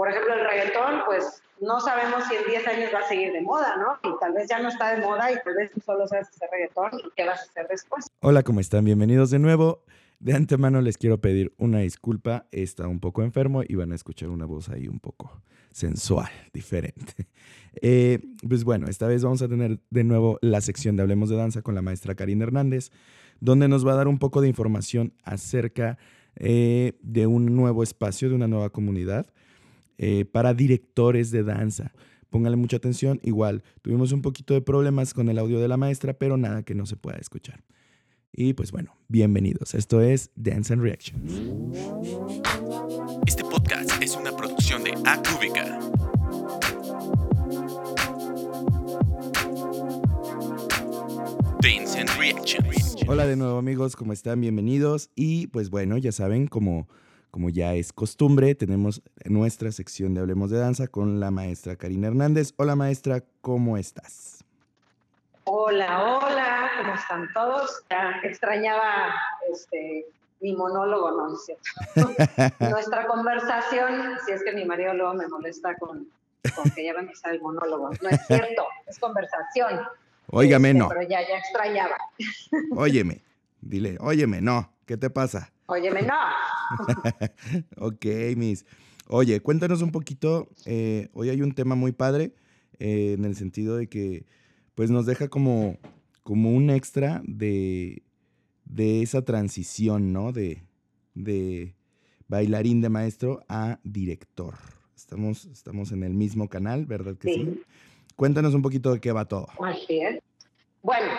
por ejemplo, el reggaetón, pues no sabemos si en 10 años va a seguir de moda, ¿no? Y tal vez ya no está de moda y tal vez tú solo sabes hacer reggaetón y qué vas a hacer después. Hola, ¿cómo están? Bienvenidos de nuevo. De antemano les quiero pedir una disculpa. Está un poco enfermo y van a escuchar una voz ahí un poco sensual, diferente. Eh, pues bueno, esta vez vamos a tener de nuevo la sección de Hablemos de Danza con la maestra Karina Hernández, donde nos va a dar un poco de información acerca eh, de un nuevo espacio, de una nueva comunidad eh, para directores de danza. Póngale mucha atención. Igual, tuvimos un poquito de problemas con el audio de la maestra, pero nada que no se pueda escuchar. Y pues bueno, bienvenidos. Esto es Dance and Reactions. Este podcast es una producción de Acúbica. Dance and Reactions. Hola de nuevo amigos, ¿cómo están? Bienvenidos. Y pues bueno, ya saben, como, como ya es costumbre, tenemos nuestra sección de Hablemos de Danza con la maestra Karina Hernández. Hola maestra, ¿cómo estás? Hola, hola, ¿cómo están todos? Ya extrañaba este, mi monólogo, ¿no es cierto? Nuestra conversación, si es que mi marido luego me molesta con, con que ya va a empezar el monólogo. No es cierto, es conversación. Óigame, Este, no. Pero ya, ya extrañaba. Óyeme. Dile, óyeme, no. ¿Qué te pasa? Óyeme, no. ok, Miss. Oye, cuéntanos un poquito. eh, hoy hay un tema muy padre eh, en el sentido de que pues nos deja como, como un extra de, de esa transición, ¿no? De, de bailarín de maestro a director. Estamos, estamos en el mismo canal, ¿verdad que sí? Sí. Cuéntanos un poquito de qué va todo. Así es. Bueno,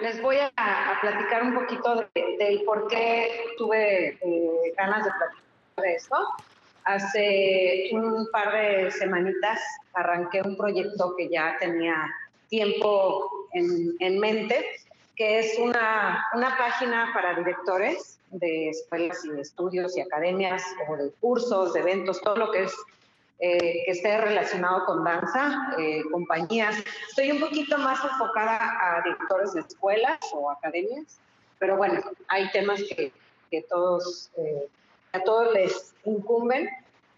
les voy a, a platicar un poquito de- del por qué tuve eh, ganas de platicar de esto. Hace un par de semanitas arranqué un proyecto que ya tenía tiempo en, en mente, que es una, una página para directores de escuelas y de estudios y academias o de cursos, de eventos, todo lo que es eh, que esté relacionado con danza, eh, compañías. Estoy un poquito más enfocada a directores de escuelas o academias, pero bueno, hay temas que, que todos, eh, a todos les incumben.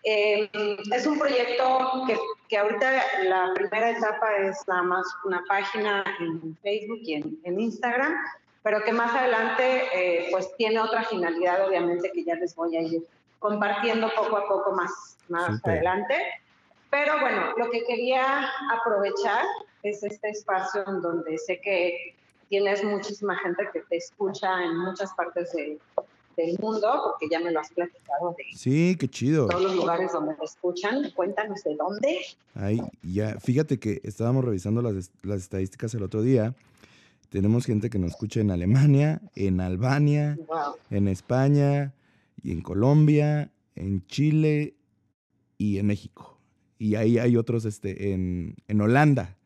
Eh, es un proyecto que, que ahorita la primera etapa es nada más una página en Facebook y en, en Instagram, pero que más adelante eh, pues tiene otra finalidad, obviamente, que ya les voy a ir compartiendo poco a poco más, más adelante. Pero bueno, lo que quería aprovechar es este espacio en donde sé que tienes muchísima gente que te escucha en muchas partes de- del mundo, porque ya me lo has platicado de Sí, qué chido. todos los lugares donde te escuchan. Cuéntanos de dónde. Ahí, ya, fíjate que estábamos revisando las, las estadísticas el otro día. Tenemos gente que nos escucha en Alemania, en Albania, Wow. en España, y en Colombia, en Chile y en México. Y ahí hay otros este, en, en Holanda.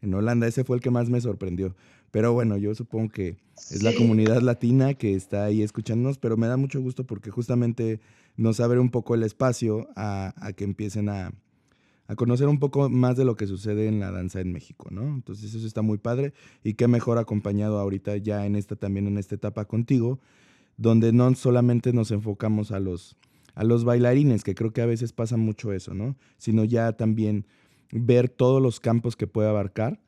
En Holanda, ese fue el que más me sorprendió. Pero bueno, yo supongo que es la Sí. comunidad latina que está ahí escuchándonos, pero me da mucho gusto porque justamente nos abre un poco el espacio a, a que empiecen a, a conocer un poco más de lo que sucede en la danza en México, ¿no? Entonces eso está muy padre y qué mejor acompañado ahorita ya en esta también en esta etapa contigo, donde no solamente nos enfocamos a los a los bailarines, que creo que a veces pasa mucho eso, ¿no? Sino ya también ver todos los campos que puede abarcar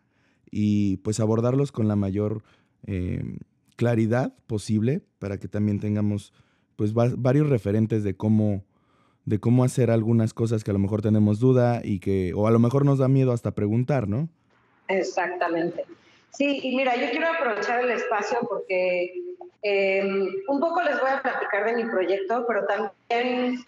y pues abordarlos con la mayor eh, claridad posible para que también tengamos pues va- varios referentes de cómo de cómo hacer algunas cosas que a lo mejor tenemos duda y que o a lo mejor nos da miedo hasta preguntar, ¿no? Exactamente. Sí, y mira, yo quiero aprovechar el espacio porque eh, un poco les voy a platicar de mi proyecto, pero también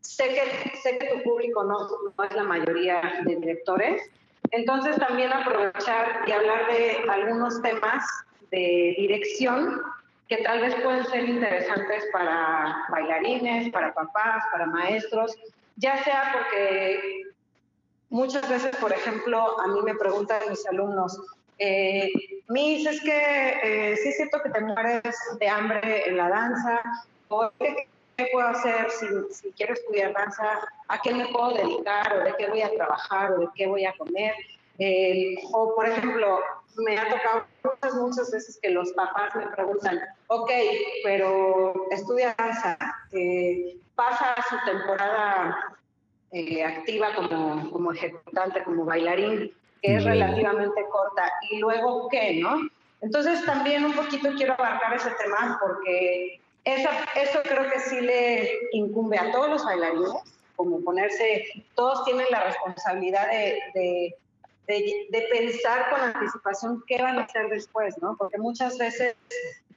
sé que, sé que tu público no, no es la mayoría de directores. Entonces también aprovechar y hablar de algunos temas de dirección que tal vez pueden ser interesantes para bailarines, para papás, para maestros, ya sea porque muchas veces, por ejemplo, a mí me preguntan mis alumnos, eh, Miss, es que eh, sí es cierto que te mueres de hambre en la danza, o ¿qué, qué puedo hacer si, si quiero estudiar danza? ¿A qué me puedo dedicar? ¿O de qué voy a trabajar? ¿O de qué voy a comer? Eh, o, por ejemplo, me ha tocado muchas, muchas veces que los papás me preguntan, ok, pero estudia danza, eh, pasa su temporada eh, activa como, como ejecutante, como bailarín, que es relativamente corta. ¿Y luego qué, no? Entonces también un poquito quiero abarcar ese tema porque esa, eso creo que sí le incumbe a todos los bailarines, como ponerse, todos tienen la responsabilidad de, de, de, pensar con anticipación qué van a hacer después, ¿no? Porque muchas veces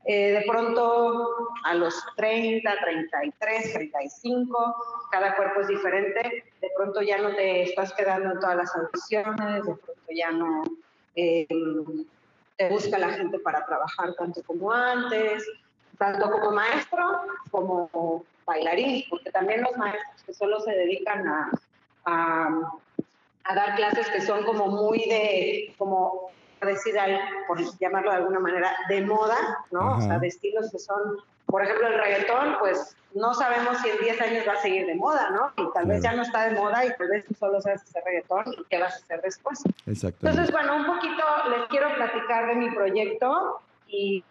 eh, de pronto a los 30, 33, 35, cada cuerpo es diferente, de pronto ya no te estás quedando en todas las audiciones, de pronto ya no eh, te busca la gente para trabajar tanto como antes, tanto como maestro como bailarín, porque también los maestros que solo se dedican a, a, dar clases que son como muy de, como decir, por llamarlo de alguna manera, de moda, ¿no? O sea, de estilos que son, por ejemplo, el reggaetón, pues no sabemos si en 10 años va a seguir de moda, ¿no? Y tal vez ya no está de moda y tal vez tú solo sabes hacer reggaetón y qué vas a hacer después. Exacto. Entonces, bueno, un poquito les quiero platicar de mi proyecto y,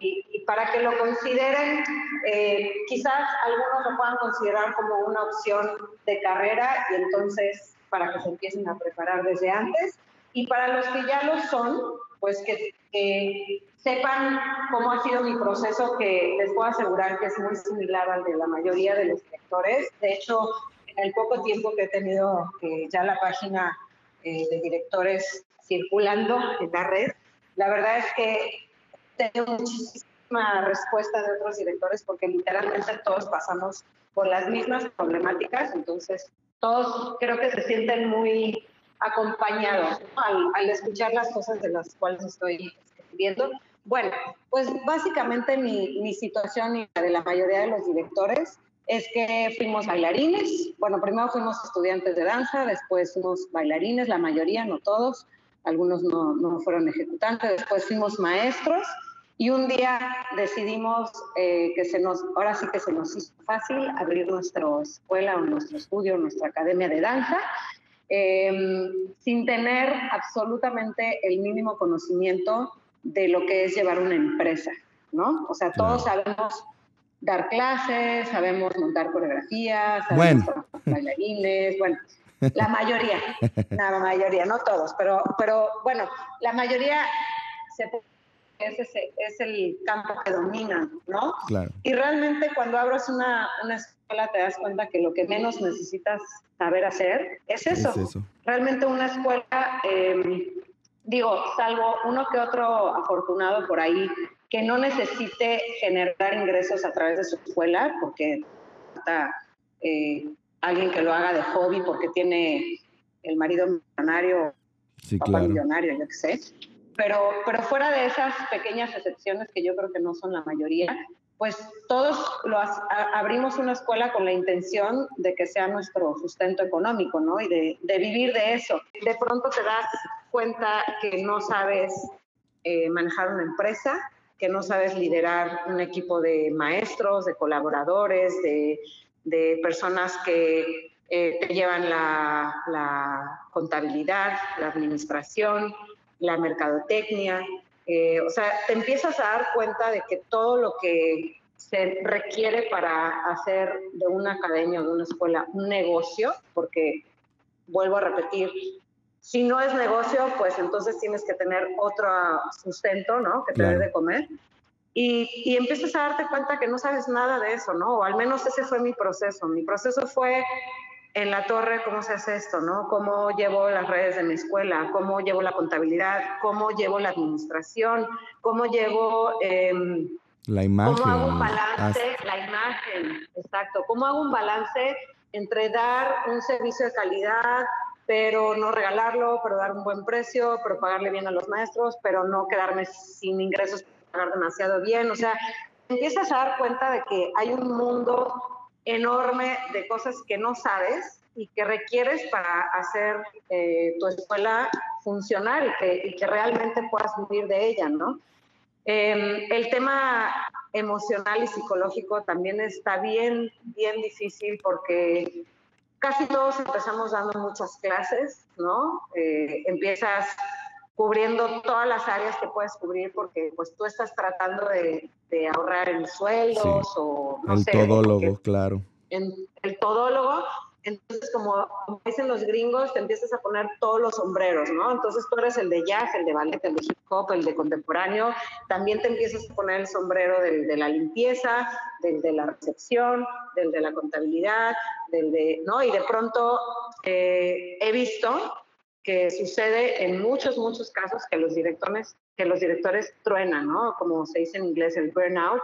para que lo consideren, eh, quizás algunos lo puedan considerar como una opción de carrera y entonces para que se empiecen a preparar desde antes. Y para los que ya lo son, pues que, sepan cómo ha sido mi proceso, que les puedo asegurar que es muy similar al de la mayoría de los directores. De hecho, en el poco tiempo que he tenido eh, ya la página eh, de directores circulando en la red, la verdad es que tengo muchísima respuesta de otros directores porque literalmente todos pasamos por las mismas problemáticas, entonces todos creo que se sienten muy acompañados al, escuchar las cosas de las cuales estoy escribiendo. Bueno, pues básicamente mi, mi situación y la de la mayoría de los directores es que fuimos bailarines. Bueno, primero fuimos estudiantes de danza, después fuimos bailarines, la mayoría, no todos, algunos no, no fueron ejecutantes, después fuimos maestros y un día decidimos eh, que se nos, ahora sí que se nos hizo fácil abrir nuestra escuela o nuestro estudio, nuestra academia de danza, em, sin tener absolutamente el mínimo conocimiento de lo que es llevar una empresa, ¿no? O sea, todos sabemos dar clases, sabemos montar coreografías, sabemos bueno. bailarines, bueno, la mayoría, la mayoría, no todos, pero, pero bueno, la mayoría se es, es el campo que domina, ¿no? Claro. Y realmente cuando abres una, una escuela te das cuenta que lo que menos necesitas saber hacer es eso. Es eso. Realmente una escuela, eh, digo, salvo uno que otro afortunado por ahí, que no necesite generar ingresos a través de su escuela, porque está eh, alguien que lo haga de hobby porque tiene el marido millonario, Sí, papá claro. millonario, yo qué sé. Pero, pero fuera de esas pequeñas excepciones que yo creo que no son la mayoría, pues todos lo abrimos una escuela con la intención de que sea nuestro sustento económico, ¿no? Y de, de vivir de eso. De pronto te das cuenta que no sabes eh, manejar una empresa, que no sabes liderar un equipo de maestros, de colaboradores, de, de personas que eh, te llevan la, la contabilidad, la administración, la mercadotecnia. eh, o sea, te empiezas a dar cuenta de que todo lo que se requiere para hacer de una academia o de una escuela un negocio, porque vuelvo a repetir, si no es negocio, pues entonces tienes que tener otro sustento, ¿no? Que te Claro. de comer. Y, y empiezas a darte cuenta que no sabes nada de eso, ¿no? O al menos ese fue mi proceso. Mi proceso fue en la torre, ¿cómo se hace esto, no? ¿Cómo llevo las redes de mi escuela? ¿Cómo llevo la contabilidad? ¿Cómo llevo la administración? ¿Cómo llevo... em, La imagen. ¿Cómo hago un balance? La imagen, exacto. ¿Cómo hago un balance entre dar un servicio de calidad, pero no regalarlo, pero dar un buen precio, pero pagarle bien a los maestros, pero no quedarme sin ingresos, pagar demasiado bien? O sea, empiezas a dar cuenta de que hay un mundo enorme de cosas que no sabes y que requieres para hacer eh, tu escuela funcionar y que, y que realmente puedas vivir de ella, ¿no? Eh, el tema emocional y psicológico también está bien, bien difícil porque casi todos empezamos dando muchas clases, ¿no? Eh, empiezas cubriendo todas las áreas que puedes cubrir porque pues tú estás tratando de, de ahorrar en sueldos Sí. o no El sé, todólogo, claro. en el todólogo entonces, como, dicen los gringos, te empiezas a poner todos los sombreros, ¿no? Entonces tú eres el de jazz, el de ballet, el de hip hop, el de contemporáneo. También te empiezas a poner el sombrero del de la limpieza, del de la recepción, del de la contabilidad, del de, ¿no? Y de pronto eh, he visto que sucede en muchos, muchos casos que los directores, que los directores truenan, ¿no? Como se dice en inglés, el burnout,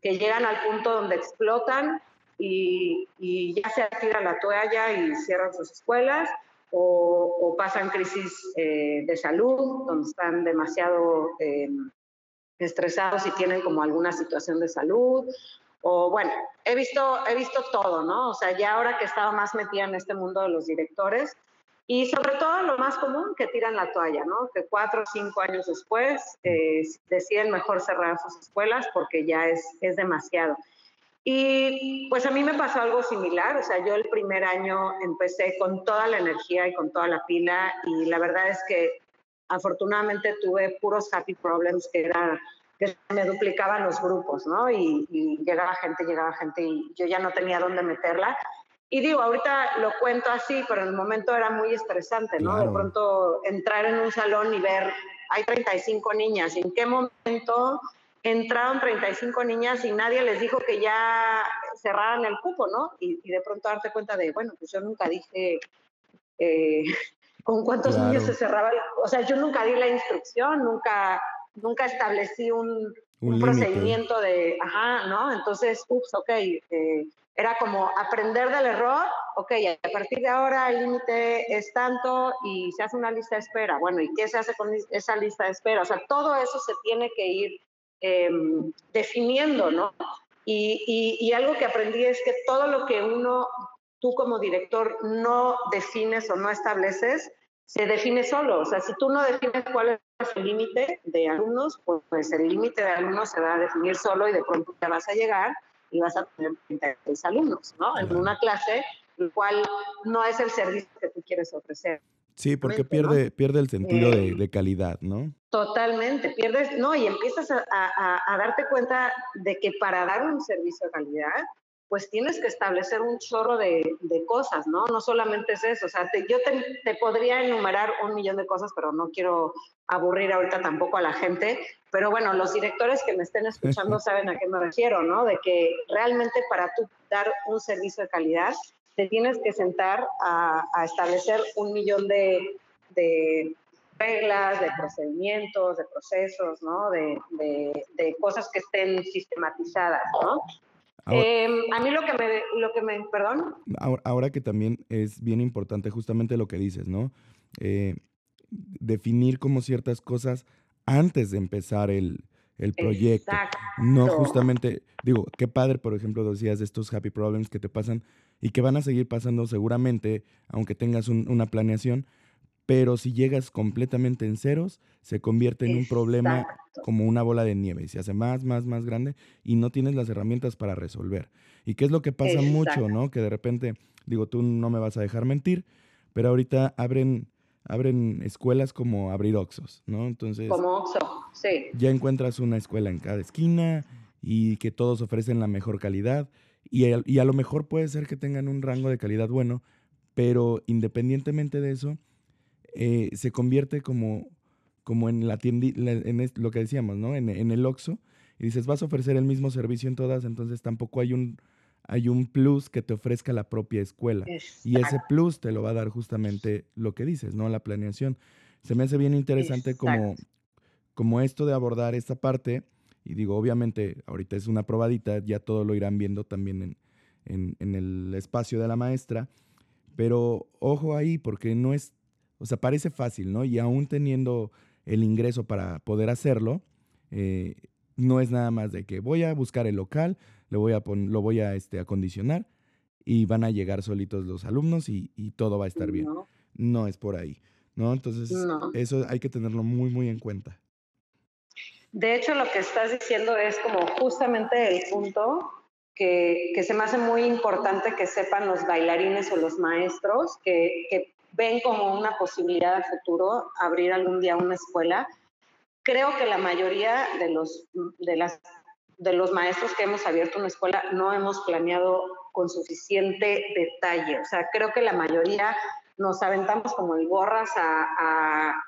que llegan al punto donde explotan y, ya se tira la toalla y cierran sus escuelas o, pasan crisis eh, de salud, donde están demasiado eh, estresados y tienen como alguna situación de salud. O bueno, he visto, he visto todo, ¿no? O sea, ya ahora que estaba más metida en este mundo de los directores, y sobre todo lo más común, que tiran la toalla, ¿no? Que cuatro o cinco años después eh, deciden mejor cerrar sus escuelas porque ya es, es demasiado. Y pues a mí me pasó algo similar, o sea, yo el primer año empecé con toda la energía y con toda la pila y la verdad es que afortunadamente tuve puros happy problems que era que me duplicaban los grupos, ¿no? Y, y, llegaba gente, llegaba gente y yo ya no tenía dónde meterla. Y digo, ahorita lo cuento así, pero en el momento era muy estresante, ¿no? De pronto entrar en un salón y ver, hay 35 niñas, ¿en qué momento entraron 35 niñas y nadie les dijo que ya cerraran el cupo, ¿no? Y, de pronto darte cuenta de, bueno, pues yo nunca dije eh, con cuántos niños se cerraba, el, o sea, yo nunca di la instrucción, nunca, nunca establecí un, procedimiento de, ajá, ¿no? Entonces, ups, ok, eh, era como aprender del error, ok, a partir de ahora el límite es tanto y se hace una lista de espera. Bueno, ¿y qué se hace con esa lista de espera? O sea, todo eso se tiene que ir Em, definiendo, ¿no? Y, y, algo que aprendí es que todo lo que uno, tú como director, no defines o no estableces, se define solo. O sea, si tú no defines cuál es el límite de alumnos, pues, pues el límite de alumnos se va a definir solo y de pronto te vas a llegar y vas a tener 36 alumnos, ¿no? En una clase, el cual no es el servicio que tú quieres ofrecer. Sí, porque pierde, pierde el sentido de, de, calidad, ¿no? Totalmente, pierdes, no, y empiezas a, a, darte cuenta de que para dar un servicio de calidad, pues tienes que establecer un chorro de, de cosas, ¿no? No solamente es eso, o sea, yo te, te, podría enumerar un millón de cosas, pero no quiero aburrir ahorita tampoco a la gente, pero bueno, los directores que me estén escuchando saben a qué me refiero, ¿no? De que realmente para tú dar un servicio de calidad, te tienes que sentar a, establecer un millón de, reglas, de procedimientos, de procesos, ¿no? De, cosas que estén sistematizadas, ¿no? Em, a mí lo que me, lo que me, perdón. Ahora, que también es bien importante justamente lo que dices, ¿no? Eh, definir como ciertas cosas antes de empezar el, el proyecto. Exacto. No justamente, digo, qué padre, por ejemplo, decías de estos happy problems que te pasan y que van a seguir pasando seguramente, aunque tengas una planeación, pero si llegas completamente en ceros, se convierte en un problema como una bola de nieve y se hace más, más, más grande y no tienes las herramientas para resolver. ¿Y qué es lo que pasa mucho, no? Que de repente, digo, tú no me vas a dejar mentir, pero ahorita abren, abren escuelas como abrir Oxos, ¿no? Entonces... Como Oxo, sí. Ya encuentras una escuela en cada esquina y que todos ofrecen la mejor calidad y a, y a lo mejor puede ser que tengan un rango de calidad bueno, pero independientemente de eso, eh, se convierte como, como en la tienda, en lo que decíamos, ¿no? En, en, el Oxxo, y dices, vas a ofrecer el mismo servicio en todas, entonces tampoco hay un, hay un plus que te ofrezca la propia escuela. Y ese plus te lo va a dar justamente lo que dices, ¿no? La planeación. Se me hace bien interesante como, como esto de abordar esta parte y digo, obviamente, ahorita es una probadita, ya todo lo irán viendo también en, el espacio de la maestra, pero ojo ahí, porque no es, o sea, parece fácil, ¿no? Y aún teniendo el ingreso para poder hacerlo, eh, no es nada más de que voy a buscar el local, lo voy a, lo voy a este, acondicionar y van a llegar solitos los alumnos y, todo va a estar bien. No. es por ahí, ¿no? Entonces, eso hay que tenerlo muy, muy en cuenta. De hecho, lo que estás diciendo es como justamente el punto que, se me hace muy importante que sepan los bailarines o los maestros que, ven como una posibilidad de futuro abrir algún día una escuela. Creo que la mayoría de los, de, las, de los maestros que hemos abierto una escuela no hemos planeado con suficiente detalle. O sea, creo que la mayoría nos aventamos como el borras a, a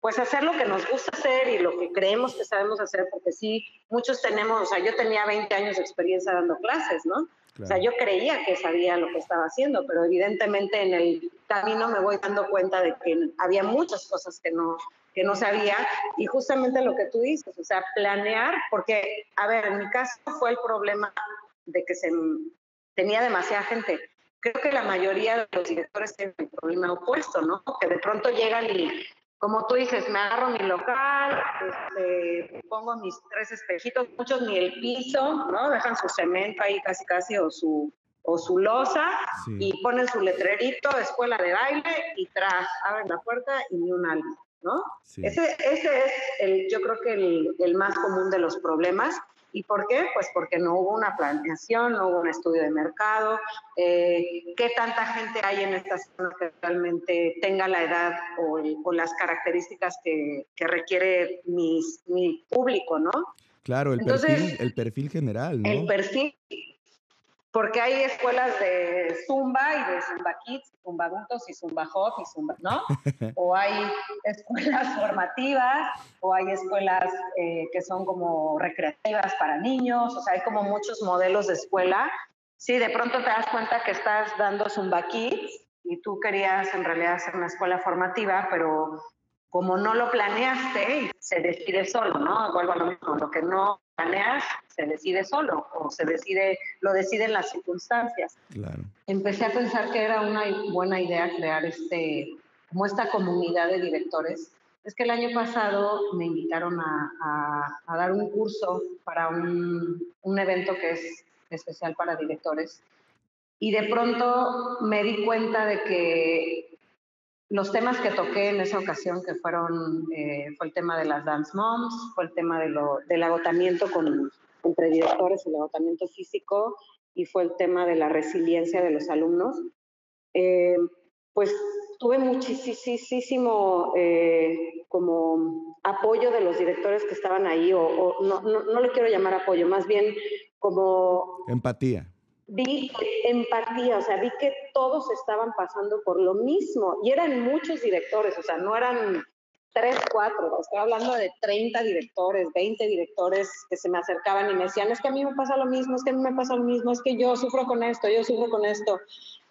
pues hacer lo que nos gusta hacer y lo que creemos que sabemos hacer, porque sí, muchos tenemos, o sea, yo tenía 20 años de experiencia dando clases, ¿no? O sea, yo creía que sabía lo que estaba haciendo, pero evidentemente en el camino me voy dando cuenta de que había muchas cosas que no, que no sabía y justamente lo que tú dices, o sea, planear, porque, a ver, en mi caso fue el problema de que se tenía demasiada gente. Creo que la mayoría de los directores tienen el problema opuesto, ¿no? Que de pronto llegan y como tú dices, me agarro mi local, este, pongo mis tres espejitos, muchos ni el piso, ¿no? Dejan su cemento ahí casi casi o su, o su losa y ponen su letrerito, escuela de baile y tras, abren la puerta y ni un alma, ¿no? Ese, ese es, el, yo creo que el, el más común de los problemas ¿Y por qué? Pues porque no hubo una planeación, no hubo un estudio de mercado, eh, qué tanta gente hay en esta zona que realmente tenga la edad o, las características que, requiere mi público, ¿no? Claro, el, perfil, el perfil general, ¿no? El perfil, porque hay escuelas de Zumba y de Zumba Kids, Zumba Adultos y Zumba Hot y Zumba, ¿no? O hay escuelas formativas, o hay escuelas eh, que son como recreativas para niños, o sea, hay como muchos modelos de escuela. Sí, de pronto te das cuenta que estás dando Zumba Kids y tú querías en realidad hacer una escuela formativa, pero como no lo planeaste, se decide solo, ¿no? Vuelvo a lo mismo, lo que no planeas se decide solo o se decide, lo deciden las circunstancias. Claro. Empecé a pensar que era una buena idea crear este, como esta comunidad de directores. Es que el año pasado me invitaron a, a, dar un curso para un, un evento que es especial para directores. Y de pronto me di cuenta de que los temas que toqué en esa ocasión, que fueron, eh, fue el tema de las dance moms, fue el tema de lo, del agotamiento con, entre directores, el agotamiento físico, y fue el tema de la resiliencia de los alumnos. Eh, pues tuve muchísimo eh, como apoyo de los directores que estaban ahí, o, no, no, no le quiero llamar apoyo, más bien como... Empatía vi empatía, o sea, vi que todos estaban pasando por lo mismo y eran muchos directores, o sea, no eran tres, cuatro, estoy hablando de 30 directores, 20 directores que se me acercaban y me decían, es que a mí me pasa lo mismo, es que a mí me pasa lo mismo, es que yo sufro con esto, yo sufro con esto.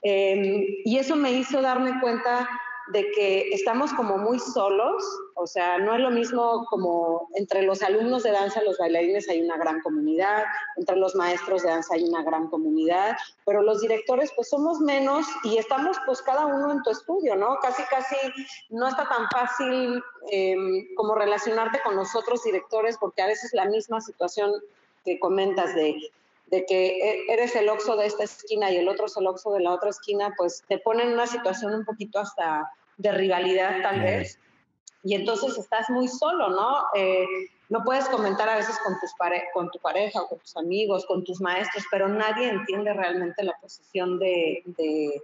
Em, y eso me hizo darme cuenta de que estamos como muy solos, o sea, no es lo mismo como entre los alumnos de danza, los bailarines hay una gran comunidad, entre los maestros de danza hay una gran comunidad, pero los directores pues somos menos y estamos pues cada uno en tu estudio, ¿no? Casi, casi no está tan fácil em, como relacionarte con los otros directores porque a veces la misma situación que comentas de de que e, eres el oxo de esta esquina y el otro es el oxo de la otra esquina, pues te pone en una situación un poquito hasta de rivalidad tal vez. Y entonces estás muy solo, ¿no? Eh, no puedes comentar a veces con, tus con tu pareja o con tus amigos, con tus maestros, pero nadie entiende realmente la posición de, de,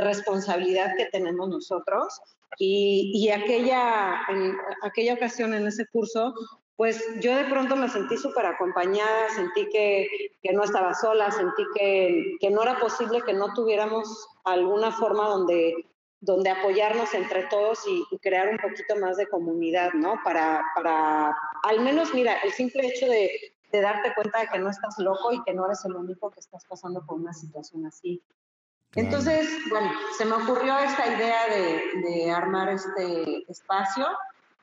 responsabilidad que tenemos nosotros. Y, y, aquella, en aquella ocasión en ese curso, pues yo de pronto me sentí súper acompañada, sentí que, que, no estaba sola, sentí que, que no era posible que no tuviéramos alguna forma donde donde apoyarnos entre todos y, crear un poquito más de comunidad, ¿no? Para, para, al menos, mira, el simple hecho de, de, darte cuenta de que no estás loco y que no eres el único que estás pasando por una situación así. Entonces, bueno, se me ocurrió esta idea de, de armar este espacio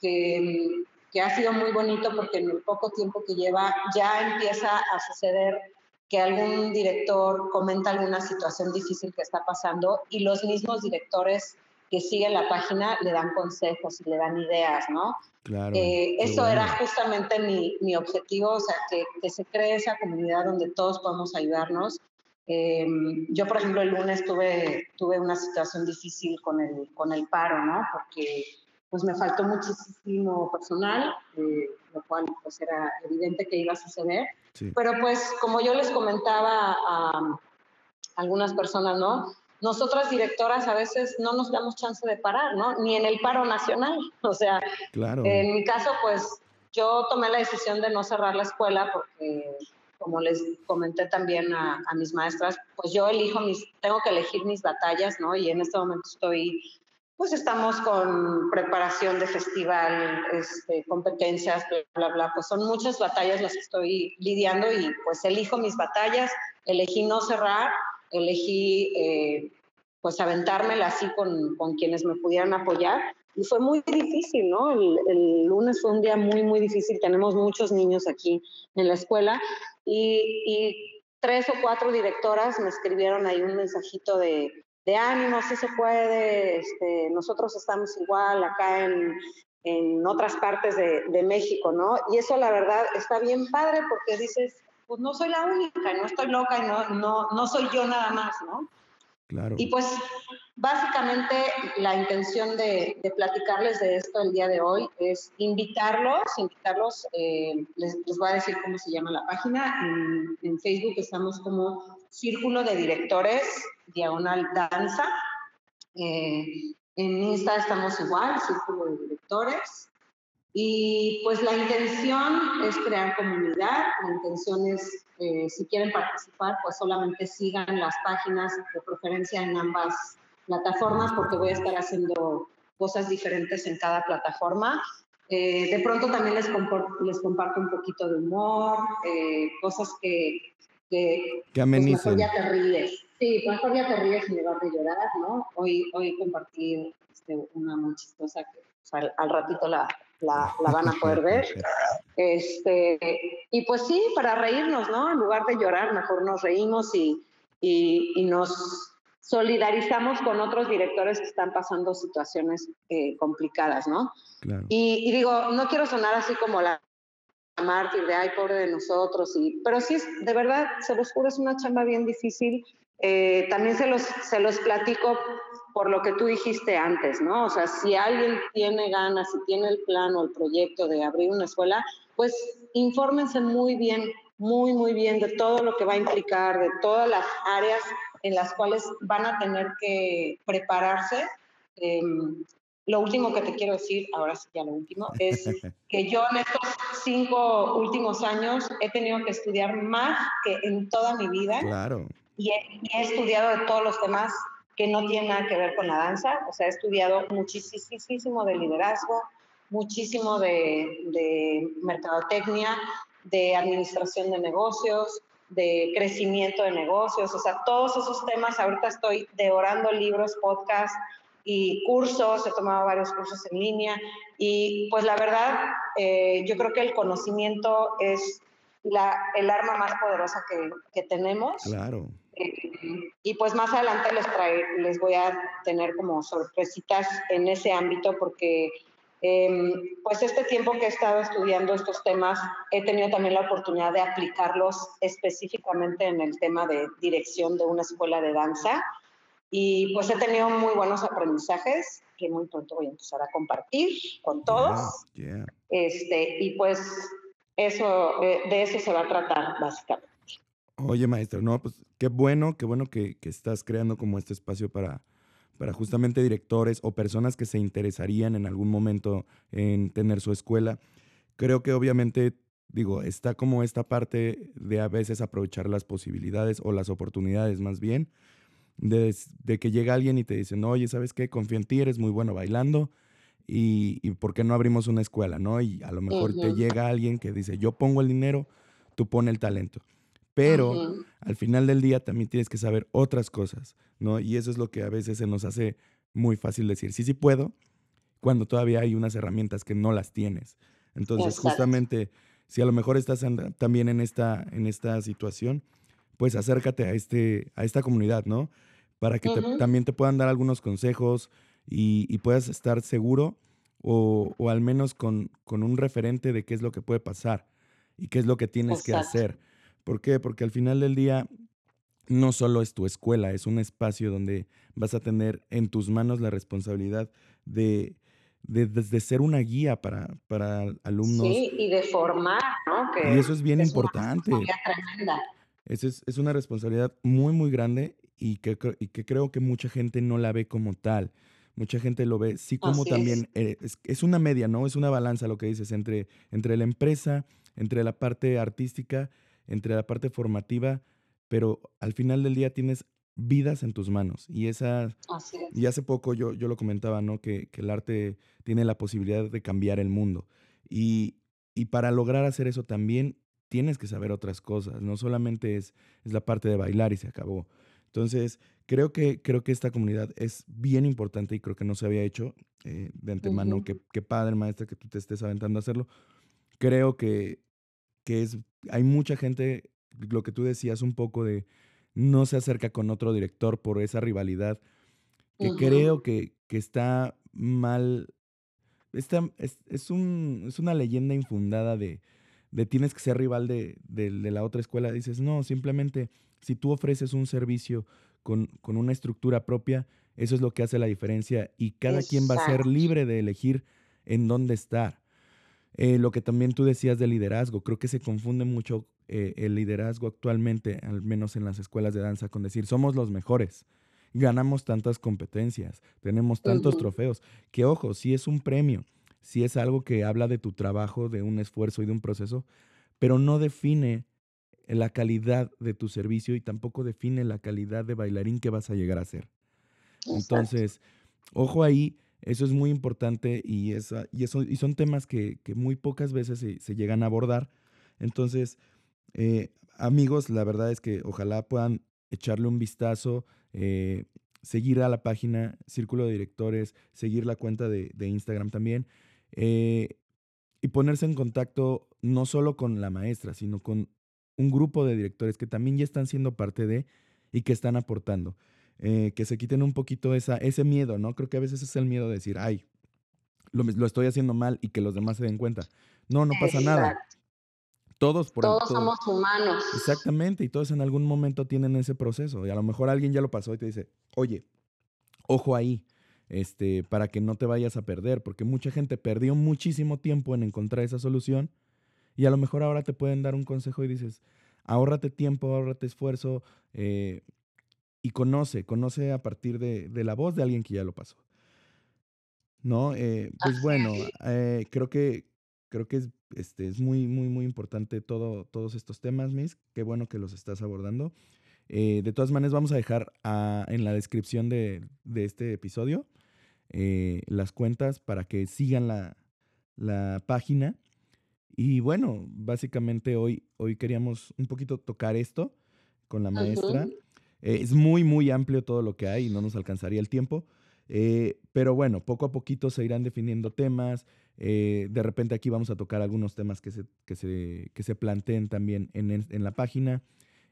que, que ha sido muy bonito porque en el poco tiempo que lleva ya empieza a suceder que algún director comenta alguna situación difícil que está pasando y los mismos directores que siguen la página le dan consejos y le dan ideas, ¿no? Claro. Eh, eso era justamente mi, mi, objetivo, o sea, que, que, se cree esa comunidad donde todos podemos ayudarnos. Eh, yo, por ejemplo, el lunes tuve, tuve una situación difícil con el, con el paro, ¿no? Porque pues me faltó muchísimo personal, eh, lo cual pues era evidente que iba a suceder. Pero pues como yo les comentaba a, algunas personas, ¿no? Nosotras directoras a veces no nos damos chance de parar, ¿no? Ni en el paro nacional. O sea, claro. en mi caso pues yo tomé la decisión de no cerrar la escuela porque como les comenté también a, a, mis maestras, pues yo elijo mis, tengo que elegir mis batallas, ¿no? Y en este momento estoy, pues estamos con preparación de festival, este, competencias, bla, bla, bla, pues son muchas batallas las que estoy lidiando y pues elijo mis batallas, elegí no cerrar, elegí eh, pues aventármela así con, con quienes me pudieran apoyar y fue muy difícil, ¿no? El, el, lunes fue un día muy, muy difícil. Tenemos muchos niños aquí en la escuela y, y tres o cuatro directoras me escribieron ahí un mensajito de, de ánimo, sí se puede, este, nosotros estamos igual acá en, en otras partes de, de, México, ¿no? Y eso la verdad está bien padre porque dices, pues no soy la única, no estoy loca no, no, no soy yo nada más, ¿no? Claro. Y pues básicamente la intención de, de, platicarles de esto el día de hoy es invitarlos, invitarlos, eh, les, les, voy a decir cómo se llama la página, en, en, Facebook estamos como Círculo de Directores, Diagonal Danza, eh, en Insta estamos igual, Círculo de Directores, y pues la intención es crear comunidad, la intención es, eh, si quieren participar, pues solamente sigan las páginas de preferencia en ambas plataformas porque voy a estar haciendo cosas diferentes en cada plataforma. Eh, de pronto también les, les, comparto un poquito de humor, eh, cosas que, que, que amenicen. Pues mejor ya te ríes. Sí, mejor ya te ríes en lugar de llorar, ¿no? Hoy, hoy compartí este, una muy chistosa que pues, al, al ratito la, la, la, van a poder ver. Este, y pues sí, para reírnos, ¿no? En lugar de llorar, mejor nos reímos y, y, y nos solidarizamos con otros directores que están pasando situaciones eh, complicadas, ¿no? Claro. Y, y, digo, no quiero sonar así como la mártir de, ay, pobre de nosotros, y, pero sí, de verdad, se los juro, es una chamba bien difícil. Eh, también se los, se los platico por lo que tú dijiste antes, ¿no? O sea, si alguien tiene ganas, si tiene el plan o el proyecto de abrir una escuela, pues infórmense muy bien, muy, muy bien de todo lo que va a implicar, de todas las áreas en las cuales van a tener que prepararse. Eh, lo último que te quiero decir, ahora sí ya lo último, es que yo en estos cinco últimos años he tenido que estudiar más que en toda mi vida. Claro. Y he, he estudiado de todos los temas que no tienen nada que ver con la danza. O sea, he estudiado muchísimo de liderazgo, muchísimo de, de mercadotecnia, de administración de negocios, de crecimiento de negocios, o sea, todos esos temas. Ahorita estoy devorando libros, podcasts y cursos, he tomado varios cursos en línea y pues la verdad, eh, yo creo que el conocimiento es la, el arma más poderosa que, que tenemos. Claro. Eh, y pues más adelante les, trae, les voy a tener como sorpresitas en ese ámbito porque eh, pues este tiempo que he estado estudiando estos temas, he tenido también la oportunidad de aplicarlos específicamente en el tema de dirección de una escuela de danza. Y pues he tenido muy buenos aprendizajes que muy pronto voy a empezar a compartir con todos. Yeah. Este, y pues eso, eh, de eso se va a tratar básicamente. Oye, maestro, no, pues qué bueno, qué bueno que, que estás creando como este espacio para, para justamente directores o personas que se interesarían en algún momento en tener su escuela. Creo que obviamente, digo, está como esta parte de a veces aprovechar las posibilidades o las oportunidades más bien, de, de que llega alguien y te dice, no, oye, ¿sabes qué? Confío en ti, eres muy bueno bailando y, y ¿por qué no abrimos una escuela? ¿no? Y a lo mejor uh -huh. te llega alguien que dice, yo pongo el dinero, tú pone el talento. Pero uh -huh. al final del día también tienes que saber otras cosas, ¿no? Y eso es lo que a veces se nos hace muy fácil decir, sí, sí puedo, cuando todavía hay unas herramientas que no las tienes. Entonces, Exacto. justamente, si a lo mejor estás en, también en esta, en esta situación, pues acércate a, este, a esta comunidad, ¿no? Para que uh -huh. te, también te puedan dar algunos consejos y, y puedas estar seguro o, o, al menos con, con un referente de qué es lo que puede pasar y qué es lo que tienes Exacto. que hacer. ¿Por qué? Porque al final del día no solo es tu escuela, es un espacio donde vas a tener en tus manos la responsabilidad de, de, de, de ser una guía para, para, alumnos. Sí, y de formar, ¿no? Que y eso es bien es importante. Eso es, es, una responsabilidad muy, muy grande y que, y que creo que mucha gente no la ve como tal. Mucha gente lo ve, sí como Así también, es. Eh, es, es, una media, ¿no? Es una balanza lo que dices entre, entre la empresa, entre la parte artística entre la parte formativa, pero al final del día tienes vidas en tus manos. Y esa, y hace poco yo, yo lo comentaba, ¿no? Que, que, el arte tiene la posibilidad de cambiar el mundo. Y, y, para lograr hacer eso también tienes que saber otras cosas. No solamente es, es la parte de bailar y se acabó. Entonces, creo que, creo que esta comunidad es bien importante y creo que no se había hecho eh, de antemano. que Qué, padre, maestra, que tú te estés aventando a hacerlo. Creo que, que es, hay mucha gente, lo que tú decías un poco de no se acerca con otro director por esa rivalidad, que creo que, que, está mal. Está, es, es, un, es una leyenda infundada de, de tienes que ser rival de, de, la otra escuela. Dices, no, simplemente si tú ofreces un servicio con, con, una estructura propia, eso es lo que hace la diferencia y cada quien va a ser libre de elegir en dónde estar. Eh, lo que también tú decías de liderazgo, creo que se confunde mucho eh, el liderazgo actualmente, al menos en las escuelas de danza, con decir somos los mejores, ganamos tantas competencias, tenemos tantos trofeos, que ojo, si es un premio, si es algo que habla de tu trabajo, de un esfuerzo y de un proceso, pero no define la calidad de tu servicio y tampoco define la calidad de bailarín que vas a llegar a ser. Entonces, ojo ahí, eso es muy importante y, esa, y, eso, y son temas que, que muy pocas veces se, se, llegan a abordar. Entonces, eh, amigos, la verdad es que ojalá puedan echarle un vistazo, eh, seguir a la página Círculo de Directores, seguir la cuenta de, Instagram también eh, y ponerse en contacto no solo con la maestra, sino con un grupo de directores que también ya están siendo parte de y que están aportando. que se quiten un poquito esa, ese miedo, ¿no? Creo que a veces es el miedo de decir, ay, lo, lo estoy haciendo mal y que los demás se den cuenta. No, no pasa nada. Todos, todos somos humanos. Exactamente, y todos en algún momento tienen ese proceso. Y a lo mejor alguien ya lo pasó y te dice, oye, ojo ahí, este, para que no te vayas a perder, porque mucha gente perdió muchísimo tiempo en encontrar esa solución y a lo mejor ahora te pueden dar un consejo y dices, ahórrate tiempo, ahórrate esfuerzo eh, y conoce, conoce a partir de, la voz de alguien que ya lo pasó. ¿No? Eh, pues bueno, eh, creo que creo que es, este, es muy, muy, muy importante todo, todos estos temas, Miss. Qué bueno que los estás abordando. Eh, de todas maneras, vamos a dejar en la descripción de, este episodio eh, las cuentas para que sigan la, página. Y bueno, básicamente hoy, hoy queríamos un poquito tocar esto con la maestra. Eh, es muy, muy amplio todo lo que hay y no nos alcanzaría el tiempo. pero bueno, poco a poquito se irán definiendo temas. Eh, de repente aquí vamos a tocar algunos temas que se, que se, que se planteen también en, en la página,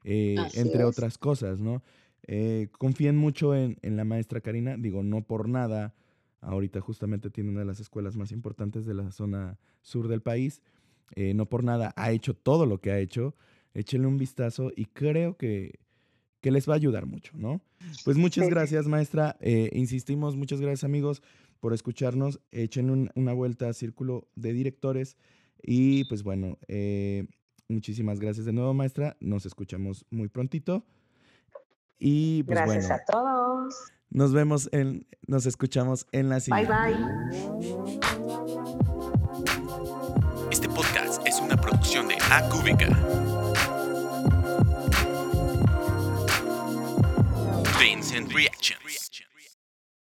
eh, entre otras cosas, ¿no? Eh, confíen mucho en, en, la maestra Karina, digo, no por nada, ahorita justamente tiene una de las escuelas más importantes de la zona sur del país, no por nada ha hecho todo lo que ha hecho, échenle un vistazo y creo que, que les va a ayudar mucho, ¿no? Pues muchas gracias, maestra. insistimos, muchas gracias, amigos por escucharnos. Echen una vuelta a Círculo de Directores. Y pues bueno, eh, muchísimas gracias de nuevo, maestra. Nos escuchamos muy prontito. Y pues gracias a todos. Nos vemos en, nos escuchamos en la siguiente. Bye bye. Este podcast es una producción de AQVK. Vincent Real.